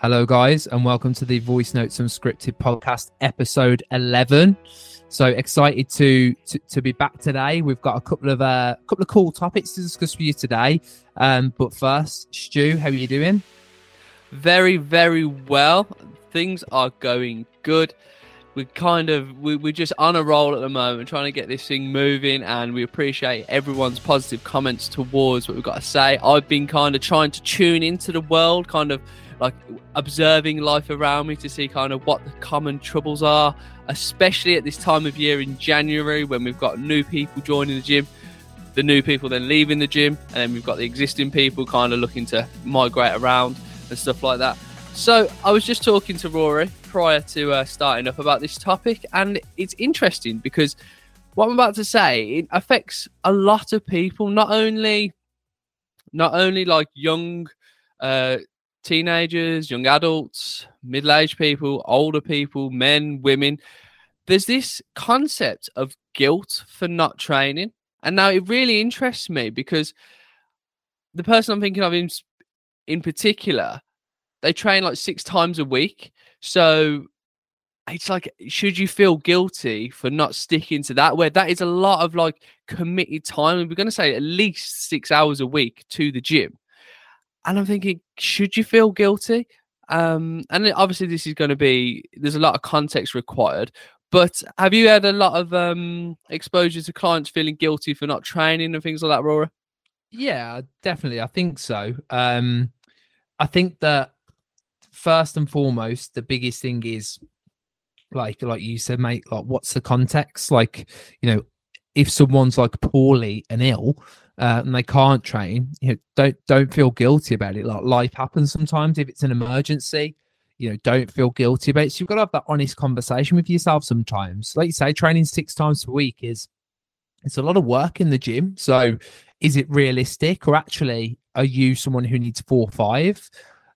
Hello, guys, and welcome to the Voice Notes Unscripted podcast, episode 11. So excited to, to to be back today. We've got a couple of uh couple of cool topics to discuss with you today. Um, but first, Stu, how are you doing? Very, very well. Things are going good. We're kind of we, we're just on a roll at the moment, trying to get this thing moving, and we appreciate everyone's positive comments towards what we've got to say. I've been kind of trying to tune into the world, kind of like observing life around me to see kind of what the common troubles are, especially at this time of year in January when we've got new people joining the gym, the new people then leaving the gym, and then we've got the existing people kind of looking to migrate around and stuff like that. So I was just talking to Rory prior to uh, starting up about this topic, and it's interesting because what I'm about to say it affects a lot of people, not only not only like young uh, teenagers, young adults, middle aged people, older people, men, women. There's this concept of guilt for not training. And now it really interests me because the person I'm thinking of in, in particular, they train like six times a week. So it's like, should you feel guilty for not sticking to that? Where that is a lot of like committed time. And we're going to say at least six hours a week to the gym. And I'm thinking, should you feel guilty? Um, and obviously, this is going to be there's a lot of context required. But have you had a lot of um, exposure to clients feeling guilty for not training and things like that, Rory? Yeah, definitely. I think so. Um, I think that first and foremost, the biggest thing is like like you said, mate. Like, what's the context? Like, you know, if someone's like poorly and ill, uh, and they can't train, you know, don't don't feel guilty about it. Like life happens sometimes. If it's an emergency, you know, don't feel guilty about it. So you've got to have that honest conversation with yourself sometimes. Like you say, training six times per week is it's a lot of work in the gym. So is it realistic, or actually are you someone who needs four or five?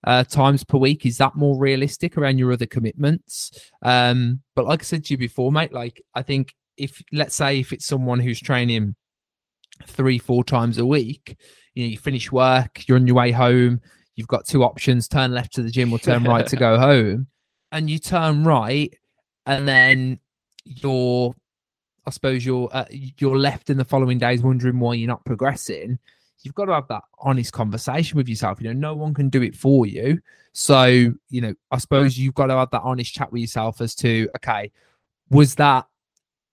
Uh, times per week is that more realistic around your other commitments um but like i said to you before mate like i think if let's say if it's someone who's training three, four times a week. You know, you finish work, you're on your way home, you've got two options turn left to the gym or turn right to go home. And you turn right, and then you're, I suppose, you're, uh, you're left in the following days wondering why you're not progressing. You've got to have that honest conversation with yourself. You know, no one can do it for you. So, you know, I suppose you've got to have that honest chat with yourself as to, okay, was that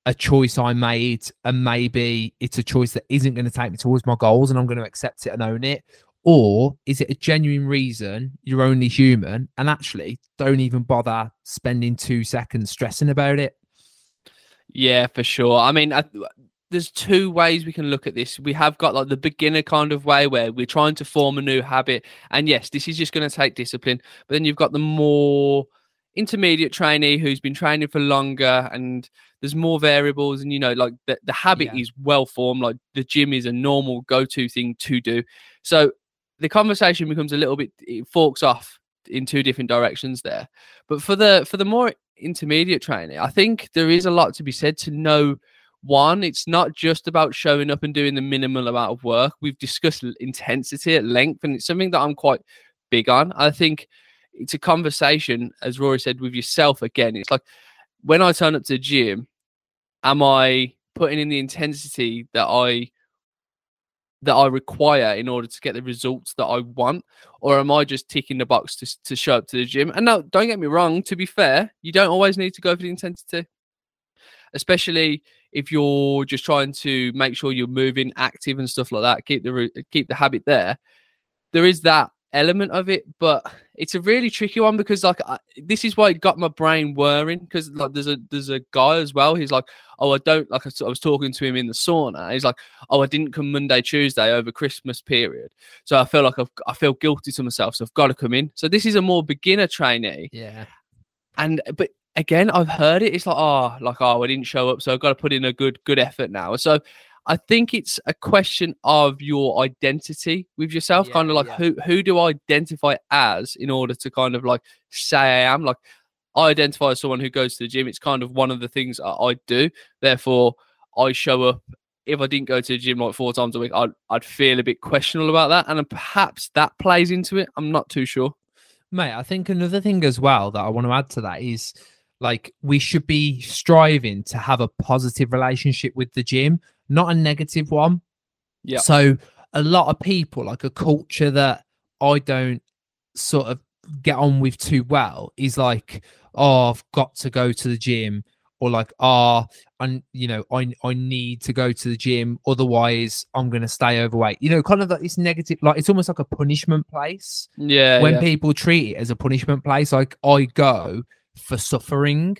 a choice I made, and maybe it's a choice that isn't going to take me towards my goals, and I'm going to accept it and own it? Or is it a genuine reason you're only human and actually don't even bother spending two seconds stressing about it? Yeah, for sure. I mean, I, there's two ways we can look at this. We have got like the beginner kind of way where we're trying to form a new habit. And yes, this is just going to take discipline. But then you've got the more intermediate trainee who's been training for longer and there's more variables and you know like the, the habit yeah. is well formed like the gym is a normal go-to thing to do. So the conversation becomes a little bit it forks off in two different directions there. But for the for the more intermediate training i think there is a lot to be said to know one it's not just about showing up and doing the minimal amount of work. We've discussed intensity at length and it's something that i'm quite big on. I think it's a conversation, as Rory said, with yourself again. It's like when I turn up to the gym, am I putting in the intensity that I that I require in order to get the results that I want, or am I just ticking the box to to show up to the gym? And now, don't get me wrong. To be fair, you don't always need to go for the intensity, especially if you're just trying to make sure you're moving, active, and stuff like that. Keep the keep the habit there. There is that element of it, but it's a really tricky one because like I, this is why it got my brain whirring because like there's a there's a guy as well. He's like, oh, I don't like. I, I was talking to him in the sauna. He's like, oh, I didn't come Monday, Tuesday over Christmas period, so I feel like I've, I feel guilty to myself, so I've got to come in. So this is a more beginner trainee. Yeah, and but again, I've heard it. It's like, oh, like oh, I didn't show up, so I've got to put in a good good effort now. So I think it's a question of your identity with yourself, yeah, kind of like yeah. who who do I identify as in order to kind of like say I am. Like I identify as someone who goes to the gym. It's kind of one of the things I do. Therefore, I show up. If I didn't go to the gym like four times a week, I'd I'd feel a bit questionable about that, and perhaps that plays into it. I'm not too sure. Mate, I think another thing as well that I want to add to that is like we should be striving to have a positive relationship with the gym, not a negative one. Yeah. So a lot of people, like a culture that I don't sort of get on with too well, is like, oh, I've got to go to the gym, or like, ah, oh, and you know, I I need to go to the gym, otherwise I'm gonna stay overweight. You know, kind of like this negative, like it's almost like a punishment place. Yeah. when yeah. people treat it as a punishment place, like I go for suffering.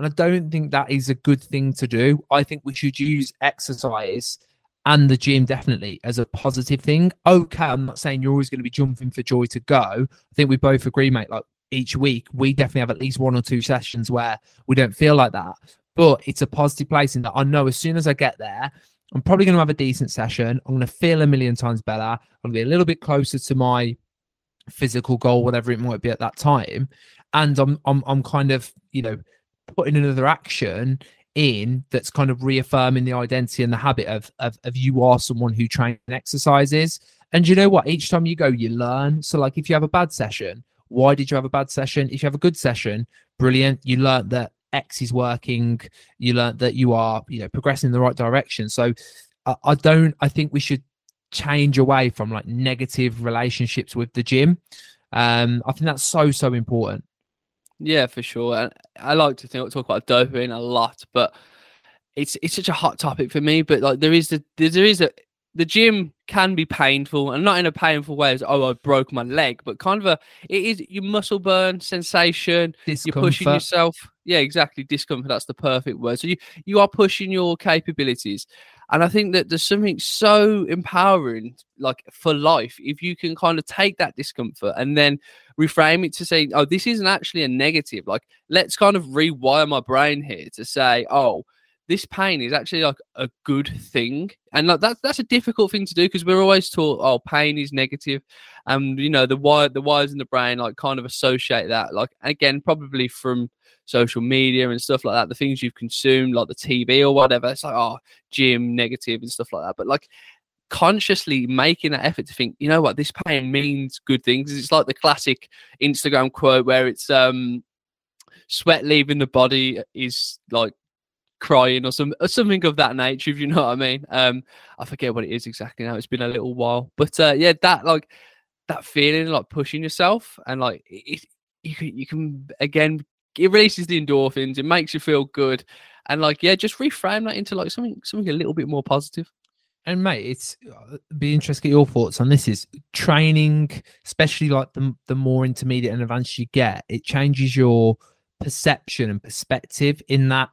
And I don't think that is a good thing to do. I think we should use exercise and the gym definitely as a positive thing. Okay, I'm not saying you're always going to be jumping for joy to go. I think we both agree, mate. Like each week, we definitely have at least one or two sessions where we don't feel like that. But it's a positive place in that I know as soon as I get there, I'm probably going to have a decent session. I'm going to feel a million times better. I'm going to be a little bit closer to my physical goal, whatever it might be at that time. And I'm I'm I'm kind of, you know, putting another action in that's kind of reaffirming the identity and the habit of of, of you are someone who trains and exercises. And you know what? Each time you go, you learn. So like if you have a bad session, why did you have a bad session? If you have a good session, brilliant. You learned that X is working. You learned that you are, you know, progressing in the right direction. So I, I don't I think we should change away from like negative relationships with the gym. Um, I think that's so so important. Yeah, for sure. And I like to think, talk about dopamine a lot, but it's it's such a hot topic for me. But like there is the there is a the gym can be painful and not in a painful way as oh I broke my leg, but kind of a it is your muscle burn sensation. You're pushing yourself. Yeah, exactly. Discomfort. That's the perfect word. So you you are pushing your capabilities. And I think that there's something so empowering, like for life, if you can kind of take that discomfort and then reframe it to say, oh, this isn't actually a negative. Like, let's kind of rewire my brain here to say, oh, this pain is actually like a good thing. And like that's that's a difficult thing to do because we're always taught, oh, pain is negative. And you know, the wire the wires in the brain like kind of associate that. Like again, probably from social media and stuff like that, the things you've consumed, like the TV or whatever. It's like, oh, gym, negative and stuff like that. But like consciously making that effort to think, you know what, this pain means good things. It's like the classic Instagram quote where it's um sweat leaving the body is like crying or some something of that nature, if you know what I mean. Um I forget what it is exactly now. It's been a little while. But uh yeah, that like that feeling like pushing yourself and like it, you can you can again it releases the endorphins, it makes you feel good. And like, yeah, just reframe that into like something something a little bit more positive. And mate, it's uh, be interested to get your thoughts on this. Is training, especially like the the more intermediate and advanced you get, it changes your perception and perspective. In that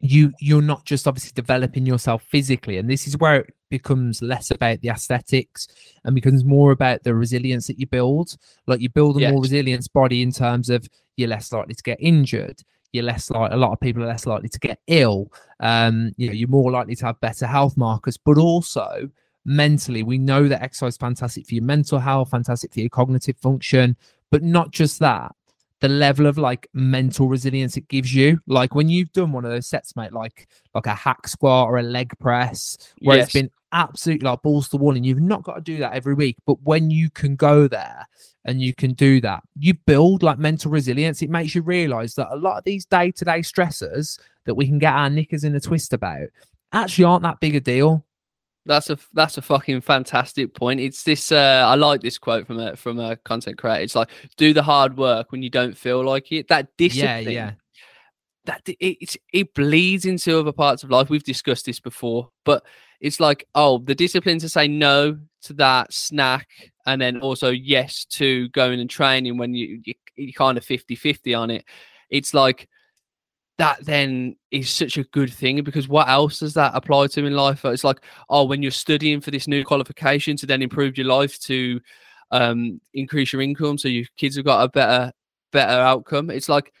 you you're not just obviously developing yourself physically, and this is where it becomes less about the aesthetics and becomes more about the resilience that you build. Like you build a more Yes. resilient body in terms of you're less likely to get injured. You're less like a lot of people are less likely to get ill. Um, you know, you're more likely to have better health markers, but also mentally, we know that exercise is fantastic for your mental health, fantastic for your cognitive function, but not just that. The level of like mental resilience it gives you, like when you've done one of those sets, mate, like like a hack squat or a leg press, where Yes. it's been absolutely like balls to the wall, and you've not got to do that every week. But when you can go there and you can do that, you build like mental resilience. It makes you realize that a lot of these day to day stressors that we can get our knickers in a twist about actually aren't that big a deal. That's a that's a fucking fantastic point. It's this. Uh, I like this quote from a from a content creator. It's like do the hard work when you don't feel like it. That discipline. Yeah, yeah. That it it bleeds into other parts of life. We've discussed this before, but it's like oh, the discipline to say no to that snack, and then also yes to going and training when you, you you kind of 50-50 on it. It's like that then is such a good thing because what else does that apply to in life? It's like, oh, when you're studying for this new qualification to then improve your life to um, increase your income, so your kids have got a better better outcome. It's like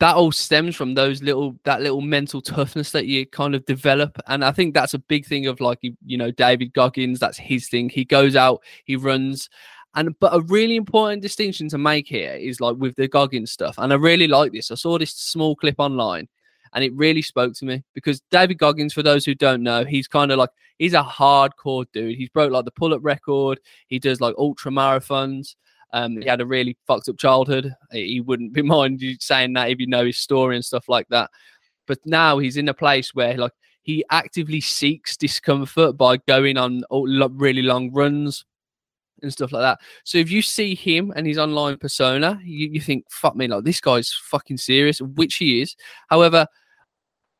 that all stems from those little that little mental toughness that you kind of develop and i think that's a big thing of like you you know david goggins that's his thing he goes out he runs and but a really important distinction to make here is like with the goggins stuff and i really like this. I saw this small clip online and it really spoke to me because david goggins for those who don't know he's kind of like he's a hardcore dude. He's broke like the pull-up record. He does like ultra marathons. Um, he had a really fucked up childhood. He wouldn't be mind you saying that if you know his story and stuff like that. But now he's in a place where like he actively seeks discomfort by going on really long runs and stuff like that. So if you see him and his online persona, you, you think, fuck me, like this guy's fucking serious, which he is. However,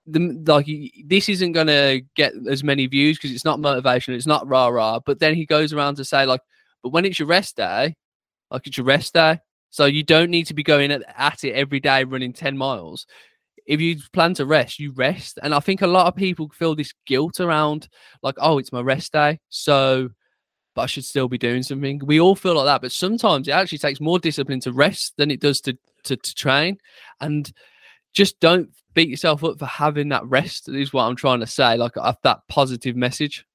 the, like this isn't gonna get as many views because it's not motivation, it's not rah rah. But then he goes around to say like, but when it's your rest day, like it's your rest day, so you don't need to be going at, at it every day running ten miles. If you plan to rest, you rest. And I think a lot of people feel this guilt around like, oh, it's my rest day, so but I should still be doing something. We all feel like that, but sometimes it actually takes more discipline to rest than it does to to, to train. And just don't beat yourself up for having that rest is what i'm trying to say like that positive message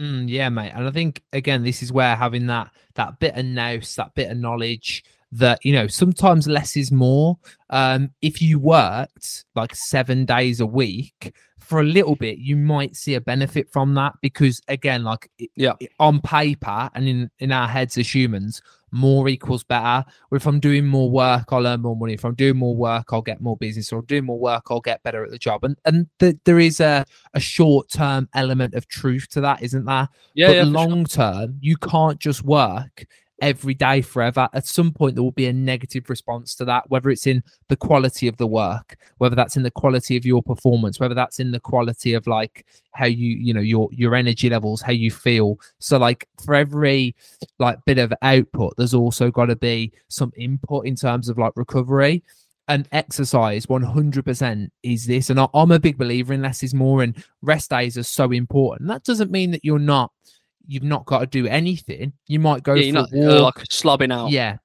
mm, yeah mate and i think again this is where having that that bit of nous that bit of knowledge that you know sometimes less is more um if you worked like seven days a week for a little bit you might see a benefit from that because again like yeah on paper and in in our heads as humans more equals better. Or if I'm doing more work, I'll earn more money. If I'm doing more work, I'll get more business. Or doing more work, I'll get better at the job. And and the, there is a, a short term element of truth to that, isn't there? Yeah. But yeah, long term, sure. you can't just work every day forever. At some point, there will be a negative response to that, whether it's in the quality of the work, whether that's in the quality of your performance, whether that's in the quality of like how you, you know, your your energy levels, how you feel. So like for every like bit of output, there's also got to be some input in terms of like recovery and exercise 100% is this and i'm a big believer in less is more and rest days are so important that doesn't mean that you're not you've not got to do anything. You might go yeah, for not, like slobbing out. Yeah,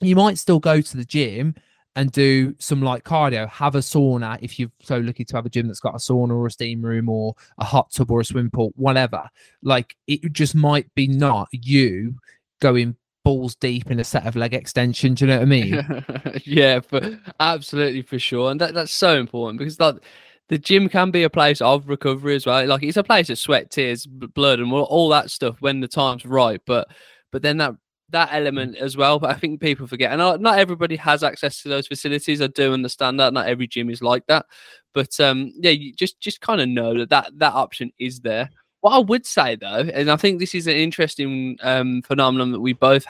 you might still go to the gym and do some like cardio. Have a sauna if you're so lucky to have a gym that's got a sauna or a steam room or a hot tub or a swimming pool, whatever. Like it just might be not you going balls deep in a set of leg extensions. Do you know what I mean? yeah, for absolutely for sure, and that, that's so important because like the gym can be a place of recovery as well. Like it's a place of sweat, tears, blood, and all that stuff when the time's right. But but then that that element as well. But I think people forget, and not everybody has access to those facilities. I do understand that. Not every gym is like that. But um, yeah, you just just kind of know that, that that option is there. What I would say though, and I think this is an interesting um, phenomenon that we both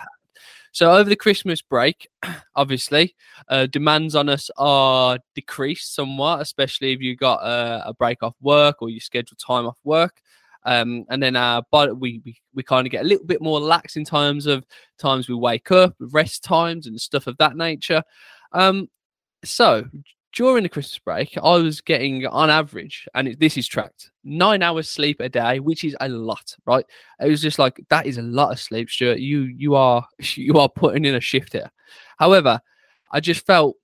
so over the Christmas break, obviously, uh, demands on us are decreased somewhat, especially if you got a, a break off work or you schedule time off work. Um, and then our body, we, we, we kind of get a little bit more lax in terms of times we wake up, rest times, and stuff of that nature. Um, so during the Christmas break, I was getting on average, and this is tracked, nine hours sleep a day, which is a lot, right? It was just like that is a lot of sleep, Stuart. You you are you are putting in a shift here. However, I just felt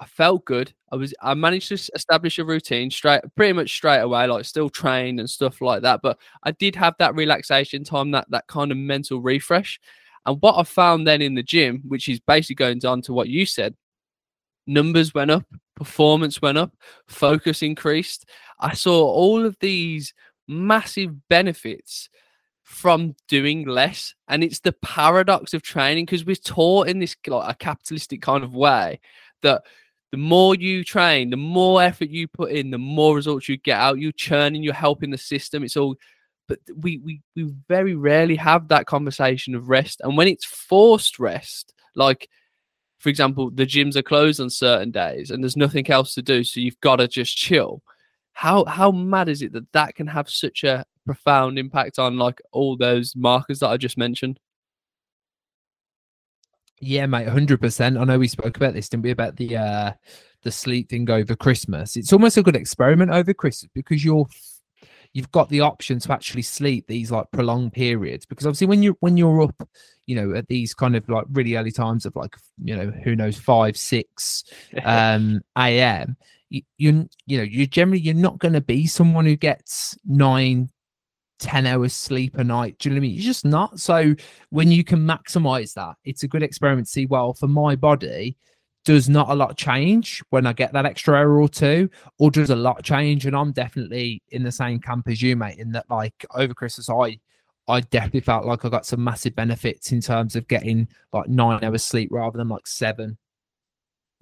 I felt good. I was I managed to establish a routine straight pretty much straight away, like still trained and stuff like that. But I did have that relaxation time, that that kind of mental refresh. And what I found then in the gym, which is basically going down to what you said, numbers went up, performance went up, focus increased. I saw all of these massive benefits from doing less. And it's the paradox of training because we're taught in this like a capitalistic kind of way that the more you train, the more effort you put in, the more results you get out. You're churning, you're helping the system. It's all but we we we very rarely have that conversation of rest. And when it's forced rest, like for example, the gyms are closed on certain days and there's nothing else to do, so you've got to just chill. How how mad is it that that can have such a profound impact on like all those markers that I just mentioned? Yeah, mate, hundred percent. I know we spoke about this, didn't we? About the uh the sleep thing over Christmas. It's almost a good experiment over Christmas because you're you've got the option to actually sleep these like prolonged periods because obviously when you when you're up you know at these kind of like really early times of like you know who knows five six um am you, you you know you generally you're not going to be someone who gets nine 10 hours sleep a night. Do you know what I mean? You're just not. So when you can maximize that, it's a good experiment to see, well, for my body, does not a lot change when I get that extra hour or two, or does a lot change? And I'm definitely in the same camp as you, mate, in that like over Christmas, I I definitely felt like I got some massive benefits in terms of getting like nine hours sleep rather than like seven.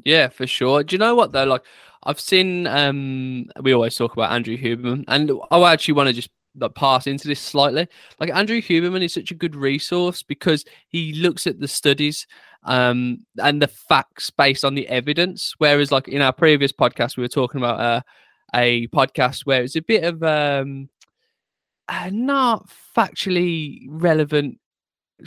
Yeah, for sure. Do you know what though? Like I've seen um we always talk about Andrew Huberman and I actually want to just like, pass into this slightly. Like Andrew Huberman is such a good resource because he looks at the studies um and the facts based on the evidence. Whereas like in our previous podcast we were talking about uh, a podcast where it's a bit of um uh, not factually relevant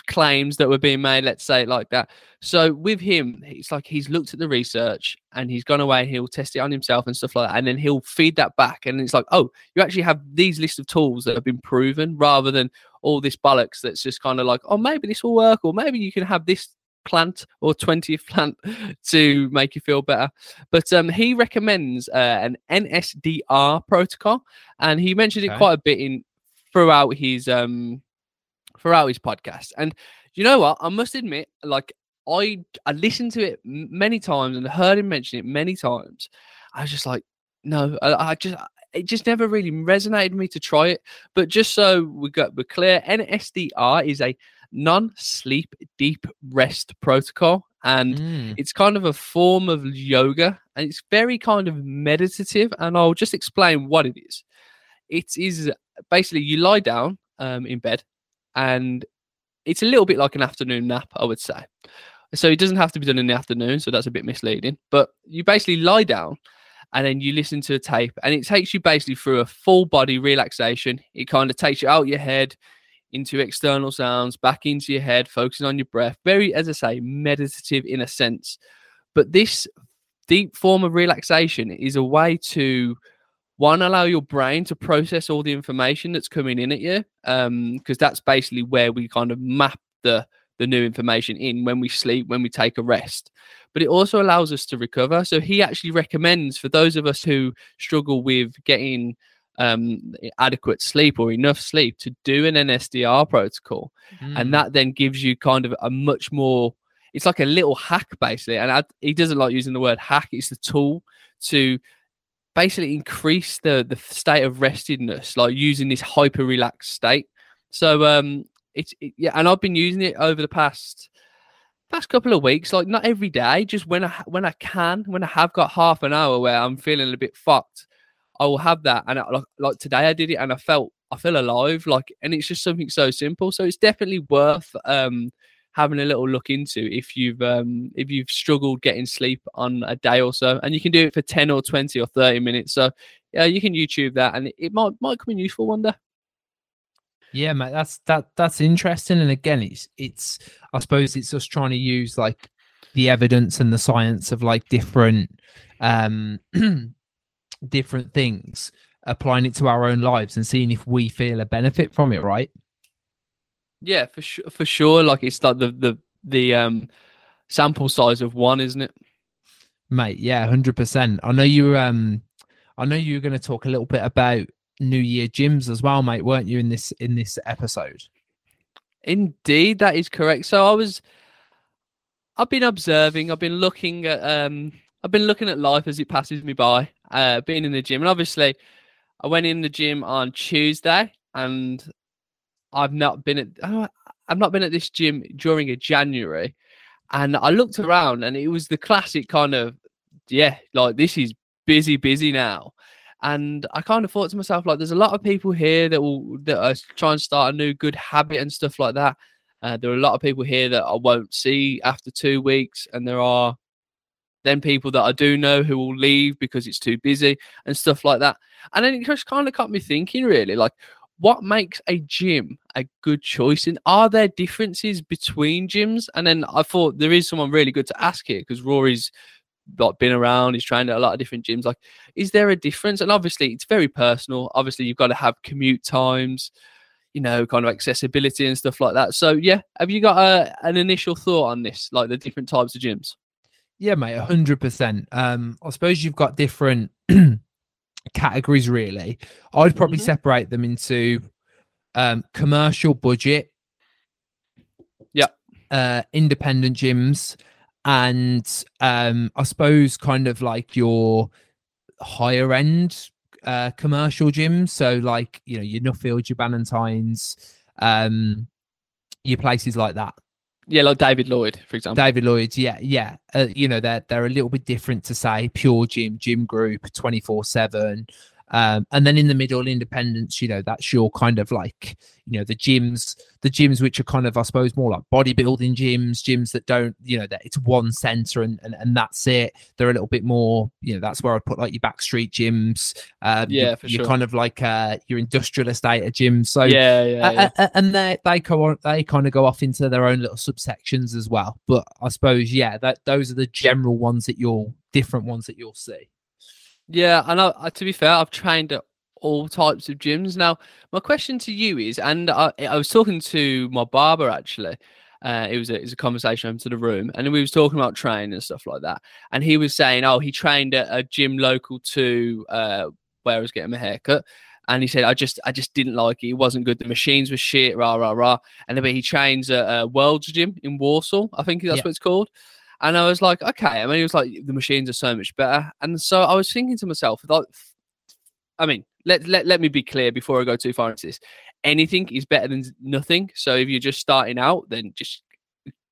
claims that were being made, let's say it like that. So with him, it's like he's looked at the research and he's gone away and he'll test it on himself and stuff like that. And then he'll feed that back. And it's like, oh, you actually have these list of tools that have been proven rather than all this bollocks that's just kind of like, oh, maybe this will work, or maybe you can have this plant or 20th plant to make you feel better. But um, he recommends uh, an NSDR protocol. And he mentioned okay. it quite a bit in throughout his um throughout his podcast. And you know what? I must admit, like I I listened to it many times and heard him mention it many times. I was just like, no, I, I just it just never really resonated with me to try it. But just so we got we're clear, NSDR is a non-sleep deep rest protocol and mm. it's kind of a form of yoga and it's very kind of meditative and i'll just explain what it is it is basically you lie down um, in bed and it's a little bit like an afternoon nap, I would say. So it doesn't have to be done in the afternoon, so that's a bit misleading. But you basically lie down and then you listen to a tape, and it takes you basically through a full body relaxation. It kind of takes you out your head into external sounds, back into your head, focusing on your breath. Very, as I say, meditative in a sense. But this deep form of relaxation is a way to one allow your brain to process all the information that's coming in at you um because that's basically where we kind of map the the new information in when we sleep when we take a rest but it also allows us to recover so he actually recommends for those of us who struggle with getting um, adequate sleep or enough sleep to do an NSDR protocol, mm. and that then gives you kind of a much more. It's like a little hack basically, and I, he doesn't like using the word hack. It's the tool to basically increase the the state of restedness, like using this hyper relaxed state. So um, it's it, yeah, and I've been using it over the past past couple of weeks, like not every day, just when I when I can, when I have got half an hour where I'm feeling a bit fucked, I will have that. And I, like like today, I did it, and I felt I feel alive, like, and it's just something so simple. So it's definitely worth um having a little look into if you've um, if you've struggled getting sleep on a day or so, and you can do it for ten or twenty or thirty minutes. So yeah, you can YouTube that, and it might might come in useful one day. Yeah, mate, that's that that's interesting. And again, it's it's I suppose it's just trying to use like the evidence and the science of like different um different things, applying it to our own lives and seeing if we feel a benefit from it, right? Yeah, for sure. For sure. Like it's like the the the um sample size of one, isn't it? Mate, yeah, hundred percent. I know you. Um, I know you were going to talk a little bit about New Year gyms as well, mate, weren't you? In this in this episode. Indeed, that is correct. So I was. I've been observing. I've been looking at. Um, I've been looking at life as it passes me by. Uh, being in the gym, and obviously, I went in the gym on Tuesday, and I've not been at oh, I've not been at this gym during a January, and I looked around and it was the classic kind of yeah, like this is busy, busy now. And I kind of thought to myself, like, there's a lot of people here that will that are trying to start a new good habit and stuff like that. Uh, there are a lot of people here that I won't see after two weeks, and there are then people that I do know who will leave because it's too busy and stuff like that. And then it just kind of got me thinking, really, like, what makes a gym a good choice? And are there differences between gyms? And then i thought there is someone really good to ask here because rory's like been around he's trained at a lot of different gyms like is there a difference? And obviously it's very personal. Obviously you've got to have commute times you know kind of accessibility and stuff like that. So yeah have you got a, an initial thought on this like the different types of gyms yeah mate 100% um i suppose you've got different categories really. I'd probably mm-hmm. separate them into um, commercial budget, yeah, uh, independent gyms, and um, I suppose kind of like your higher end uh, commercial gyms. So like you know your Nuffield, your Bannatynes, um, your places like that. Yeah, like David Lloyd, for example. David Lloyd, yeah, yeah. Uh, you know, they're they're a little bit different to say Pure Gym, Gym Group, twenty four seven. Um, and then in the middle, independence, you know, that's your kind of like, you know, the gyms, the gyms which are kind of, I suppose, more like bodybuilding gyms, gyms that don't, you know, that it's one center and, and, and that's it. They're a little bit more, you know, that's where I'd put like your backstreet gyms. Um, Yeah, for you're sure. kind of like uh, your industrial estate gyms. So, yeah, yeah, uh, yeah. uh, and they they go they kind of go off into their own little subsections as well. But I suppose, yeah, that those are the general ones that you'll different ones that you'll see. Yeah, and I, to be fair, I've trained at all types of gyms. Now, my question to you is, and I, I was talking to my barber actually. Uh, it was a, it was a conversation into the room, and we was talking about training and stuff like that. And he was saying, oh, he trained at a gym local to uh, where I was getting my haircut. And he said, I just, I just didn't like it. It wasn't good. The machines were shit, rah rah rah. And then he trains at a World's Gym in Walsall, I think that's Yeah. what it's called. And I was like, okay. I mean, he was like, the machines are so much better. And so I was thinking to myself, I mean, let, let, let me be clear before I go too far into this. Anything is better than nothing. So if you're just starting out, then just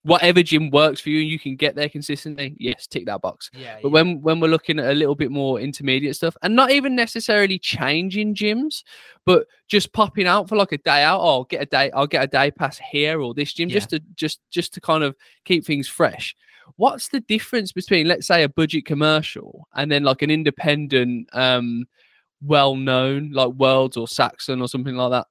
whatever gym works for you and you can get there consistently, yes, tick that box. Yeah, But when when we're looking at a little bit more intermediate stuff, and not even necessarily changing gyms, but just popping out for like a day out, or I'll get a day, I'll get a day pass here or this gym, Yeah. just to just just to kind of keep things fresh. What's the difference between, let's say, a budget commercial and then like an independent, um, well known like Worlds or Saxon or something like that?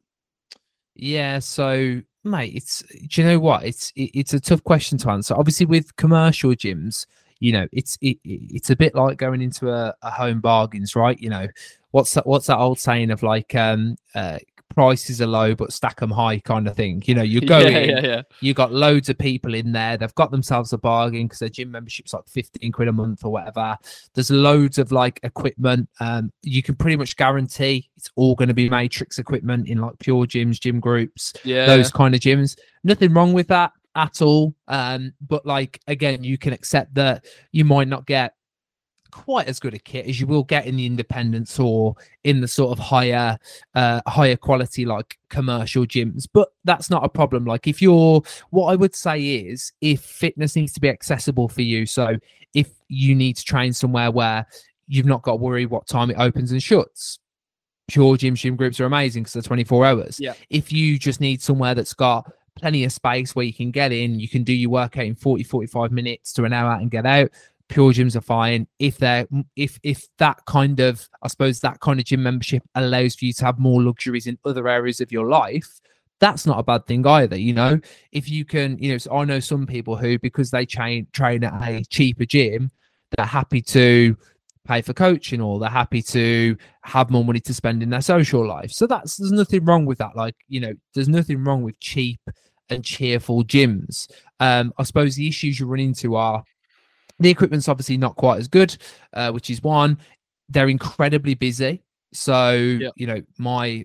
Yeah, so mate, it's do you know what? It's it, it's a tough question to answer. Obviously, with commercial gyms, you know, it's it, it- it's a bit like going into a, a home bargains, right? You know, what's that what's that old saying of like um uh prices are low but stack them high kind of thing. You know, you go yeah, in, yeah, yeah. you got loads of people in there. They've got themselves a bargain because their gym membership's like 15 quid a month or whatever. There's loads of like equipment. Um, you can pretty much guarantee it's all going to be matrix equipment in like pure gyms, gym groups, Yeah, those kind of gyms. Nothing wrong with that at all. Um, but like again, you can accept that you might not get quite as good a kit as you will get in the independents or in the sort of higher uh higher quality like commercial gyms but that's not a problem like if you're what i would say is if fitness needs to be accessible for you so if you need to train somewhere where you've not got to worry what time it opens and shuts pure gym gym groups are amazing because they're 24 hours Yeah. if you just need somewhere that's got plenty of space where you can get in you can do your workout in 40 45 minutes to an hour and get out pure gyms are fine if they're if if that kind of i suppose that kind of gym membership allows for you to have more luxuries in other areas of your life that's not a bad thing either you know? If you can you know so i know some people who because they train train at a cheaper gym they're happy to pay for coaching or they're happy to have more money to spend in their social life. So that's there's nothing wrong with that like you know there's nothing wrong with cheap and cheerful gyms. Um i suppose the issues you run into are the equipment's obviously not quite as good, uh, which is one. They're incredibly busy. So you know, my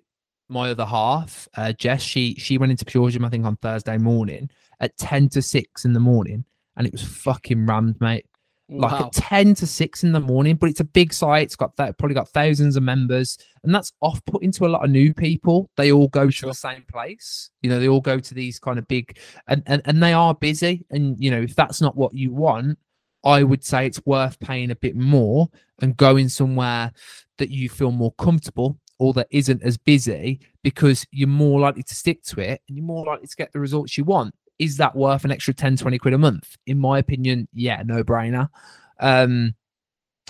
my other half, uh, Jess, she she went into Pure Gym, I think, on Thursday morning at ten to six in the morning, and it was fucking rammed, mate. Like Wow. at ten to six in the morning, but it's a big site. It's got that probably got thousands of members, and that's off putting to a lot of new people. They all go to the same place. You know, they all go to these kind of big, and and and they are busy. And you know, if that's not what you want, I would say it's worth paying a bit more and going somewhere that you feel more comfortable or that isn't as busy because you're more likely to stick to it and you're more likely to get the results you want. Is that worth an extra 10, 20 quid a month? In my opinion, yeah, no brainer. Um,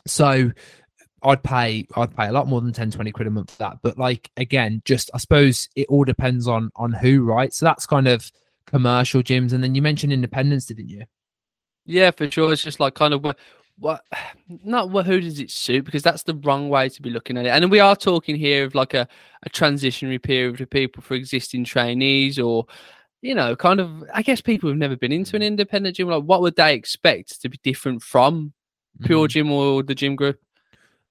so I'd pay I'd pay a lot more than 10, 20 quid a month for that. But like again, just I suppose it all depends on on who, right? So that's kind of commercial gyms. And then you mentioned independence, didn't you? Yeah, for sure. It's just like kind of what, what not what who does it suit because that's the wrong way to be looking at it. And we are talking here of like a, a transitionary period for people for existing trainees or you know, kind of I guess people who've never been into an independent gym. Like, what would they expect to be different from Pure Mhm. Gym or the gym group?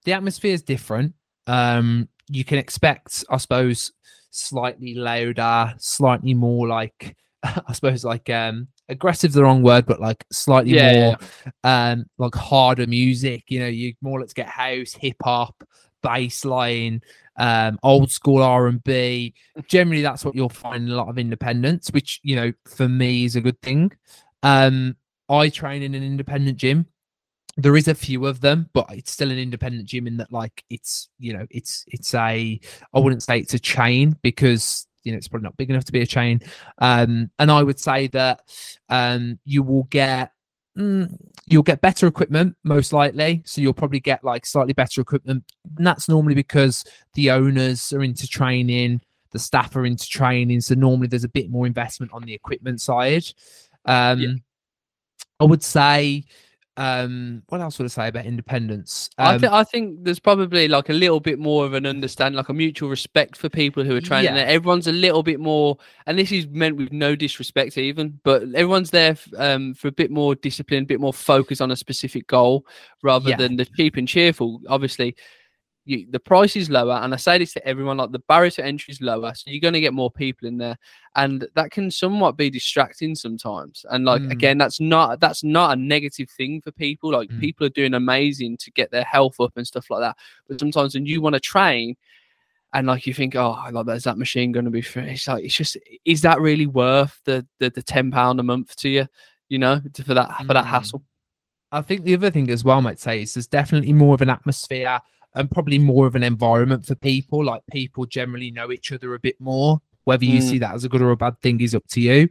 the atmosphere is different. Um, you can expect, I suppose, slightly louder, slightly more like, I suppose, like um, aggressive. The wrong word, but like slightly Yeah, more, um, like harder music. You know, you more let's get house, hip hop, bass line. um, old school R and B. Generally, that's what you'll find a lot of independents, which you know for me is a good thing. Um, I train in an independent gym. There is a few of them, but it's still an independent gym in that, like, it's you know, it's it's a I wouldn't say it's a chain because you know it's probably not big enough to be a chain. Um, and I would say that um, you will get mm, you'll get better equipment most likely so you'll probably get like slightly better equipment and that's normally because the owners are into training the staff are into training so normally there's a bit more investment on the equipment side um yeah. i would say um what else would i say about independence um, I, th- I think there's probably like a little bit more of an understanding like a mutual respect for people who are training yeah. everyone's a little bit more and this is meant with no disrespect even but everyone's there f- um, for a bit more discipline a bit more focus on a specific goal rather yeah. than the cheap and cheerful obviously you, the price is lower, and I say this to everyone: like the barrier to entry is lower, so you're going to get more people in there, and that can somewhat be distracting sometimes. And like mm. again, that's not that's not a negative thing for people. Like mm. people are doing amazing to get their health up and stuff like that. But sometimes when you want to train, and like you think, oh, like there's that machine going to be free. It's like it's just, is that really worth the the, the ten pound a month to you? You know, for that for that mm. hassle. I think the other thing as well, I might say, is there's definitely more of an atmosphere and probably more of an environment for people. Like people generally know each other a bit more. Whether you mm. see that as a good or a bad thing is up to you.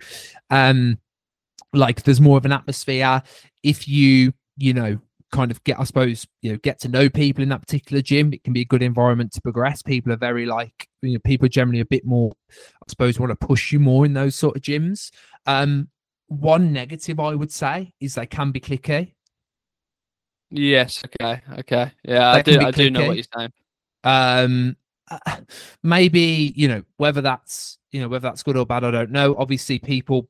Um, like there's more of an atmosphere. If you, you know, kind of get, I suppose, you know, get to know people in that particular gym, it can be a good environment to progress. People are very like, you know, people generally a bit more, I suppose, want to push you more in those sort of gyms. Um, one negative I would say is they can be clicky. Yes. Okay. Okay. Yeah, I do. I do know what you're saying. Um, maybe you know whether that's you know whether that's good or bad. I don't know. Obviously, people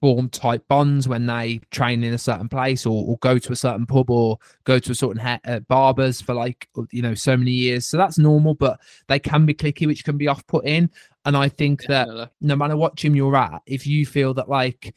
form tight bonds when they train in a certain place or, or go to a certain pub or go to a certain ha- uh, barbers for like you know so many years so that's normal but they can be clicky which can be off-putting and i think yeah, that no matter what gym you're at if you feel that like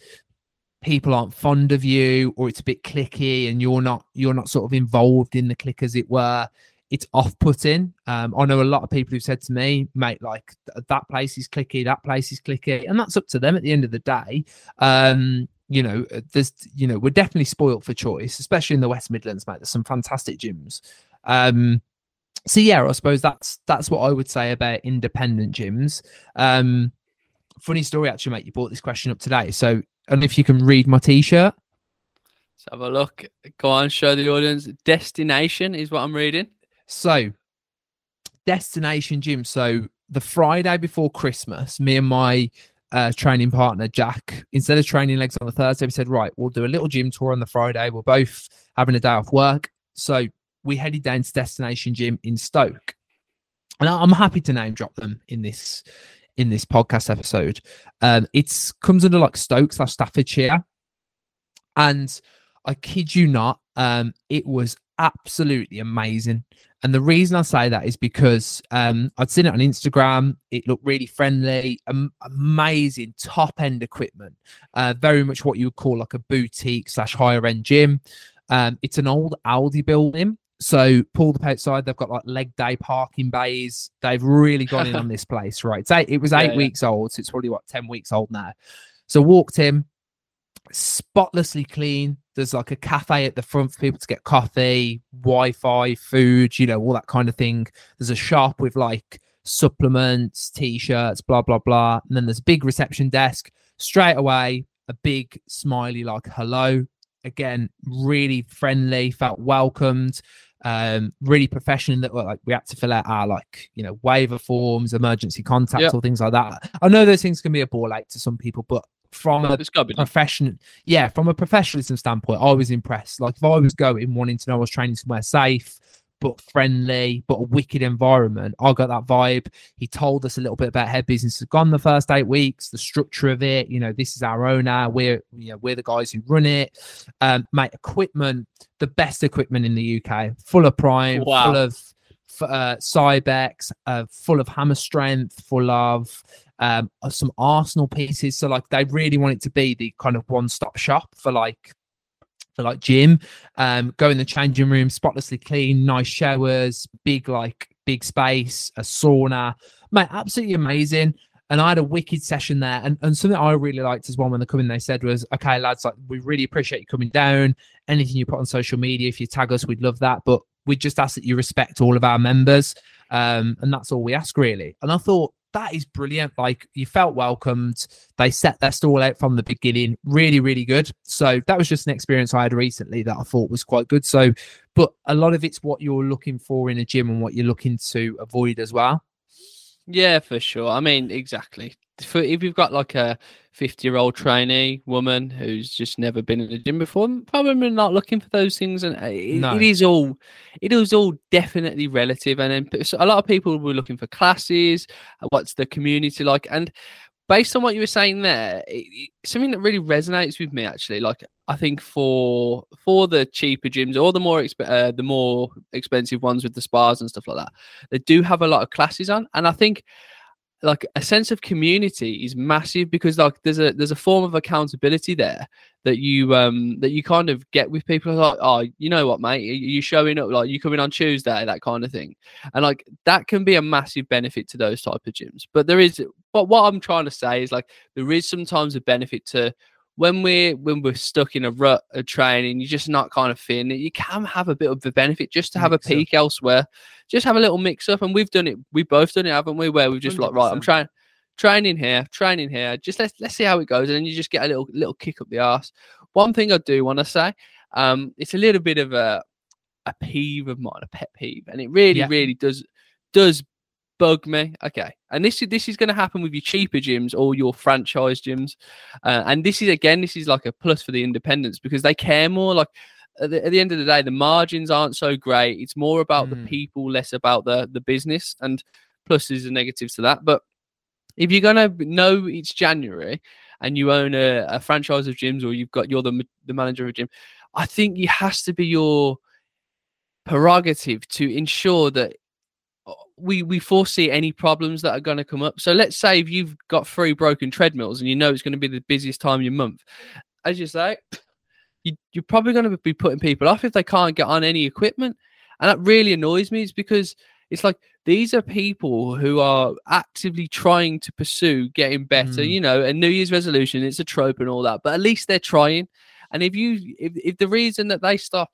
people aren't fond of you or it's a bit clicky and you're not you're not sort of involved in the click as it were it's off-putting. Um, i know a lot of people who've said to me mate like that place is clicky that place is clicky and that's up to them at the end of the day. Um, you know uh, there's you know we're definitely spoilt for choice especially in the west midlands mate. There's some fantastic gyms. Um, so yeah i suppose that's that's what i would say about independent gyms. Um, funny story actually mate. You brought this question up today. So and if you can read my t-shirt. Let's have a look. Go on, show the audience. Destination is what I'm reading. So, destination gym. So the Friday before Christmas, me and my uh, training partner Jack, instead of training legs on the Thursday, we said, right, we'll do a little gym tour on the Friday. We're both having a day off work, so we headed down to Destination Gym in Stoke, and I'm happy to name drop them in this in this podcast episode. Um, it's comes under like Stoke slash Staffordshire, and I kid you not, um, it was absolutely amazing. And the reason I say that is because um, I'd seen it on Instagram. It looked really friendly, amazing top end equipment, uh, very much what you would call like a boutique slash higher end gym. Um, it's an old Aldi building, so pulled up outside. They've got like leg day parking bays. They've really gone in on this place, right? It's eight, it was eight yeah, weeks yeah. old, so it's probably what ten weeks old now. So walked in, spotlessly clean. There's like a cafe at the front for people to get coffee, Wi-Fi, food, you know, all that kind of thing. There's a shop with like supplements, t-shirts, blah blah blah, and then there's a big reception desk. Straight away, a big smiley like hello. Again, really friendly, felt welcomed um, really professional that like we had to fill out our like you know waiver forms, emergency contacts, yep. or things like that. I know those things can be a ball ache to some people, but from a professional, yeah, from a professionalism standpoint, I was impressed. Like if I was going wanting to know I was training somewhere safe, but friendly, but a wicked environment. I got that vibe. He told us a little bit about how business has gone the first eight weeks, the structure of it. You know, this is our owner. We're you know we're the guys who run it. Um, mate, equipment, the best equipment in the UK, full of prime, wow. full of uh, Cybex, uh, full of hammer strength, full of um, some Arsenal pieces. So like they really want it to be the kind of one-stop shop for like for like gym. Um, go in the changing room, spotlessly clean, nice showers, big like big space, a sauna, mate, absolutely amazing. And I had a wicked session there. And, and something I really liked as well when they come in, they said was, okay, lads, like we really appreciate you coming down. Anything you put on social media, if you tag us, we'd love that. But we just ask that you respect all of our members. Um, and that's all we ask really. And I thought that is brilliant. Like you felt welcomed. They set their stall out from the beginning. Really, really good. So that was just an experience I had recently that I thought was quite good. So, but a lot of it's what you're looking for in a gym and what you're looking to avoid as well. Yeah, for sure. I mean, exactly. For, if you've got like a 50 year old trainee woman who's just never been in a gym before, probably not looking for those things. And uh, it, no. it is all, it is all definitely relative. And then a lot of people were looking for classes. Uh, what's the community like? And based on what you were saying there, it, it, something that really resonates with me actually. Like I think for for the cheaper gyms or the more exp- uh, the more expensive ones with the spas and stuff like that, they do have a lot of classes on, and I think like a sense of community is massive because like there's a there's a form of accountability there that you um that you kind of get with people like oh you know what mate? You showing up like you coming on tuesday that kind of thing. And like that can be a massive benefit to those type of gyms. But there is but what i'm trying to say is like there is sometimes a benefit to when we're when we're stuck in a rut of training, you're just not kind of feeling it. You can have a bit of the benefit just to have mix a peak up. elsewhere, just have a little mix up. And we've done it. We've both done it, haven't we? Where we've just 100%. like, right, I'm trying training here, training here. Just let's let's see how it goes, and then you just get a little little kick up the arse. One thing I do want to say, um, it's a little bit of a a peeve of mine, a pet peeve, and it really, yeah. really does does bug me. Okay, and this is this is going to happen with your cheaper gyms or your franchise gyms, uh, and this is again this is like a plus for the independents because they care more. Like at the, at the end of the day, the margins aren't so great. It's more about mm. the people, less about the the business, and pluses and negatives to that. But if you're going to know it's January and you own a, a franchise of gyms or you've got you're the the manager of a gym, I think it has to be your prerogative to ensure that we we foresee any problems that are going to come up. So let's say if you've got three broken treadmills and you know it's going to be the busiest time of your month, as you say, you, you're probably going to be putting people off if they can't get on any equipment, and that really annoys me. Is because it's like these are people who are actively trying to pursue getting better. Mm. You know, a New Year's resolution, it's a trope and all that, but at least they're trying. And if you if, if the reason that they stop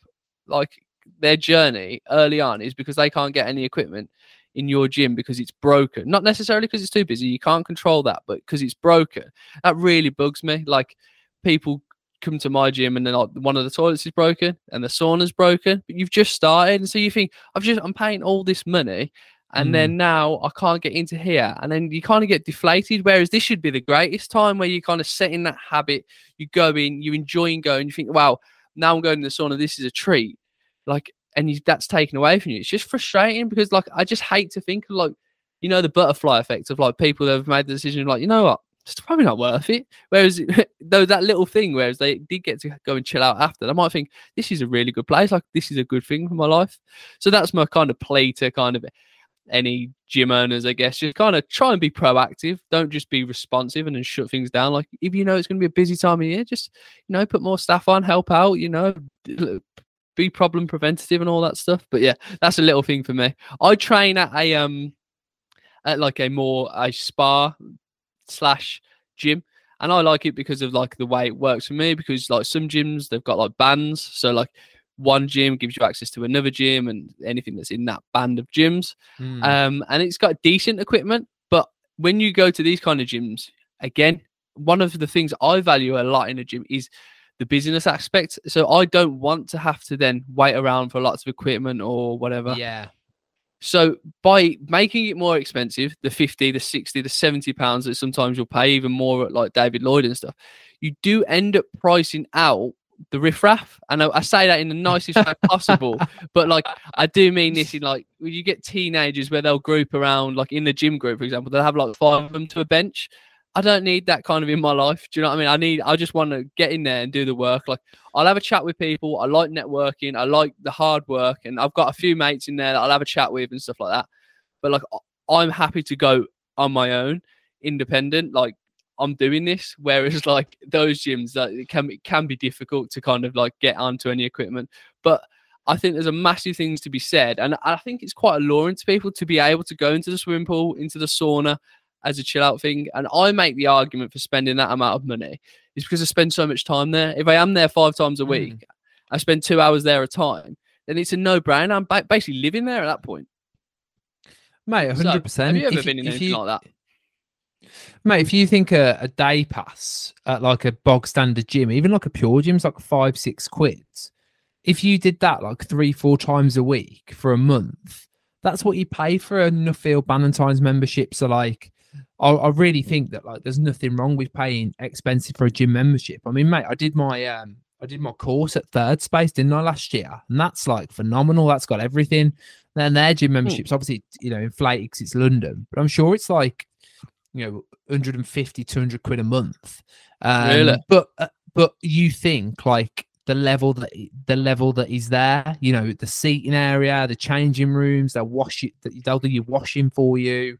like their journey early on is because they can't get any equipment in your gym because it's broken. Not necessarily because it's too busy. You can't control that, but because it's broken. That really bugs me. Like people come to my gym and then like, one of the toilets is broken and the sauna's broken, but you've just started. And so you think, I've just, I'm paying all this money and mm. then now I can't get into here, and then you kind of get deflated. Whereas this should be the greatest time where you kind of set in that habit, you go in, you're enjoying going, you think, wow, now I'm going to the sauna, this is a treat. Like and you, that's taken away from you. It's just frustrating because like I just hate to think of like you know the butterfly effect of like people that have made the decision like you know what it's probably not worth it. Whereas though that little thing, whereas they did get to go and chill out after, they might think this is a really good place. Like this is a good thing for my life. So that's my kind of play to kind of any gym owners, I guess. Just kind of try and be proactive. Don't just be responsive and then shut things down. Like if you know it's going to be a busy time of year, just you know put more staff on, help out. You know, be problem preventative and all that stuff. But yeah, that's a little thing for me. I train at a um at like a more a spa slash gym. And I like it because of like the way it works for me, because like some gyms they've got like bands. So like one gym gives you access to another gym and anything that's in that band of gyms. Mm. Um, and it's got decent equipment. But when you go to these kind of gyms, again, one of the things I value a lot in a gym is the business aspect. So I don't want to have to then wait around for lots of equipment or whatever. Yeah. So by making it more expensive, the 50, the 60, the 70 pounds that sometimes you'll pay even more at like David Lloyd and stuff, you do end up pricing out the riffraff. And I, I say that in the nicest way possible, but like I do mean this in like you get teenagers where they'll group around, like in the gym group, for example, they'll have like five of them to a bench I don't need that kind of in my life. Do you know what I mean? I need, I just want to get in there and do the work. Like, I'll have a chat with people. I like networking. I like the hard work. And I've got a few mates in there that I'll have a chat with and stuff like that. But like, I'm happy to go on my own, independent. Like, I'm doing this. Whereas, like, those gyms that it can, it can be difficult to kind of like get onto any equipment. But I think there's a massive things to be said, and I think it's quite alluring to people to be able to go into the swimming pool, into the sauna as a chill out thing. And I make the argument for spending that amount of money is because I spend so much time there. If I am there five times a Mm. week, I spend two hours there a time, then it's a no brainer. I'm ba- basically living there at that point. Mate, hundred percent. Have you ever been in anything like that? Mate, if you think a, a day pass at like a bog standard gym, even like a pure gym's like five, six quid. If you did that like three, four times a week for a month, that's what you pay for a Nuffield Bannatyne's membership. So like I, I really think that like there's nothing wrong with paying expensive for a gym membership. I mean, mate, I did my um I did my course at third space, didn't I, last year? And that's like phenomenal. That's got everything. Then their gym memberships, obviously, you know, inflated because it's London, but I'm sure it's like, you know, 150, 200 quid a month. Um, Really? But uh, but you think like the level that the level that is there, you know, the seating area, the changing rooms, they'll wash it, they'll do your washing for you.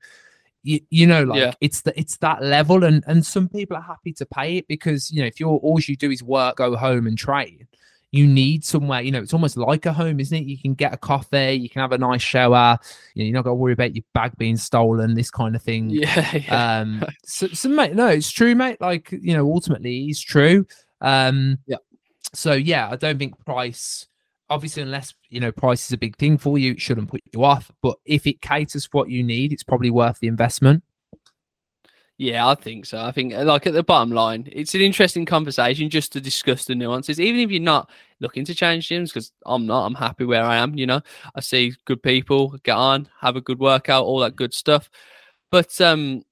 You, you know, like Yeah. it's the it's that level, and and some people are happy to pay it because you know if you're all you do is work, go home and train, you need somewhere. You know, it's almost like a home, isn't it? You can get a coffee, you can have a nice shower. You know, you're not got to worry about your bag being stolen, this kind of thing. Yeah, yeah. Um, so, so mate, no, it's true, mate. Like you know, ultimately, it's true. Um, Yeah. So yeah, I don't think price, obviously, unless you know price is a big thing for you, it shouldn't put you off. But if it caters for what you need, it's probably worth the investment. Yeah, I think so. I think, uh, like, at the bottom line, it's an interesting conversation just to discuss the nuances. Even if you're not looking to change gyms, because I'm not, I'm happy where I am. You know, I see good people get on, have a good workout, all that good stuff. But, um,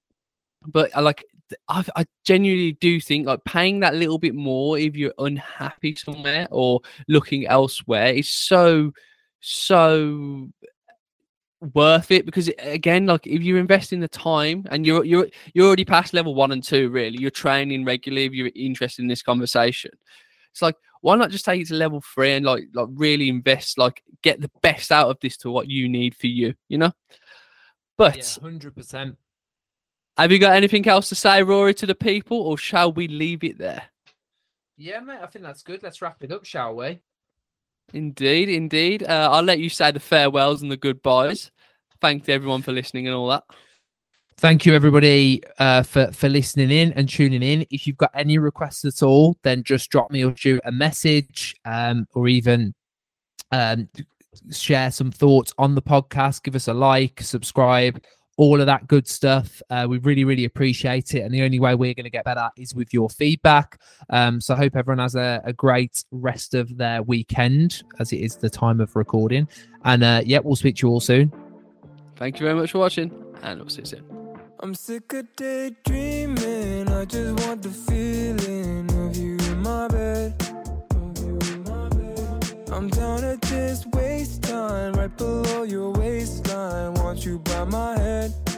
but I like, I, I genuinely do think like paying that little bit more if you're unhappy somewhere or looking elsewhere is so, so worth it because again like if you're investing the time and you're you're you're already past level one and two really you're training regularly if you're interested in this conversation it's like why not just take it to level three and like like really invest like get the best out of this to what you need for you you know but hundred percent. Have you got anything else to say rory to the people or shall we leave it there Yeah, mate, I think that's good. Let's wrap it up, shall we? indeed indeed uh, i'll let you say the farewells and the goodbyes thank everyone for listening and all that Thank you, everybody, uh, for for listening in and tuning in. If you've got any requests at all, then just drop me or shoot a message, um, or even um, share some thoughts on the podcast. Give us a like, subscribe, all of that good stuff. Uh, we really, really appreciate it. And the only way we're going to get better is with your feedback. Um, so I hope everyone has a, a great rest of their weekend, as it is the time of recording. And uh, yeah, we'll speak to you all soon. thank you very much for watching and we'll see you soon I'm sick of daydreaming. I just want the feeling of you in my bed. Of you in my bed. I'm down to just right below your waistline. Want you by my head.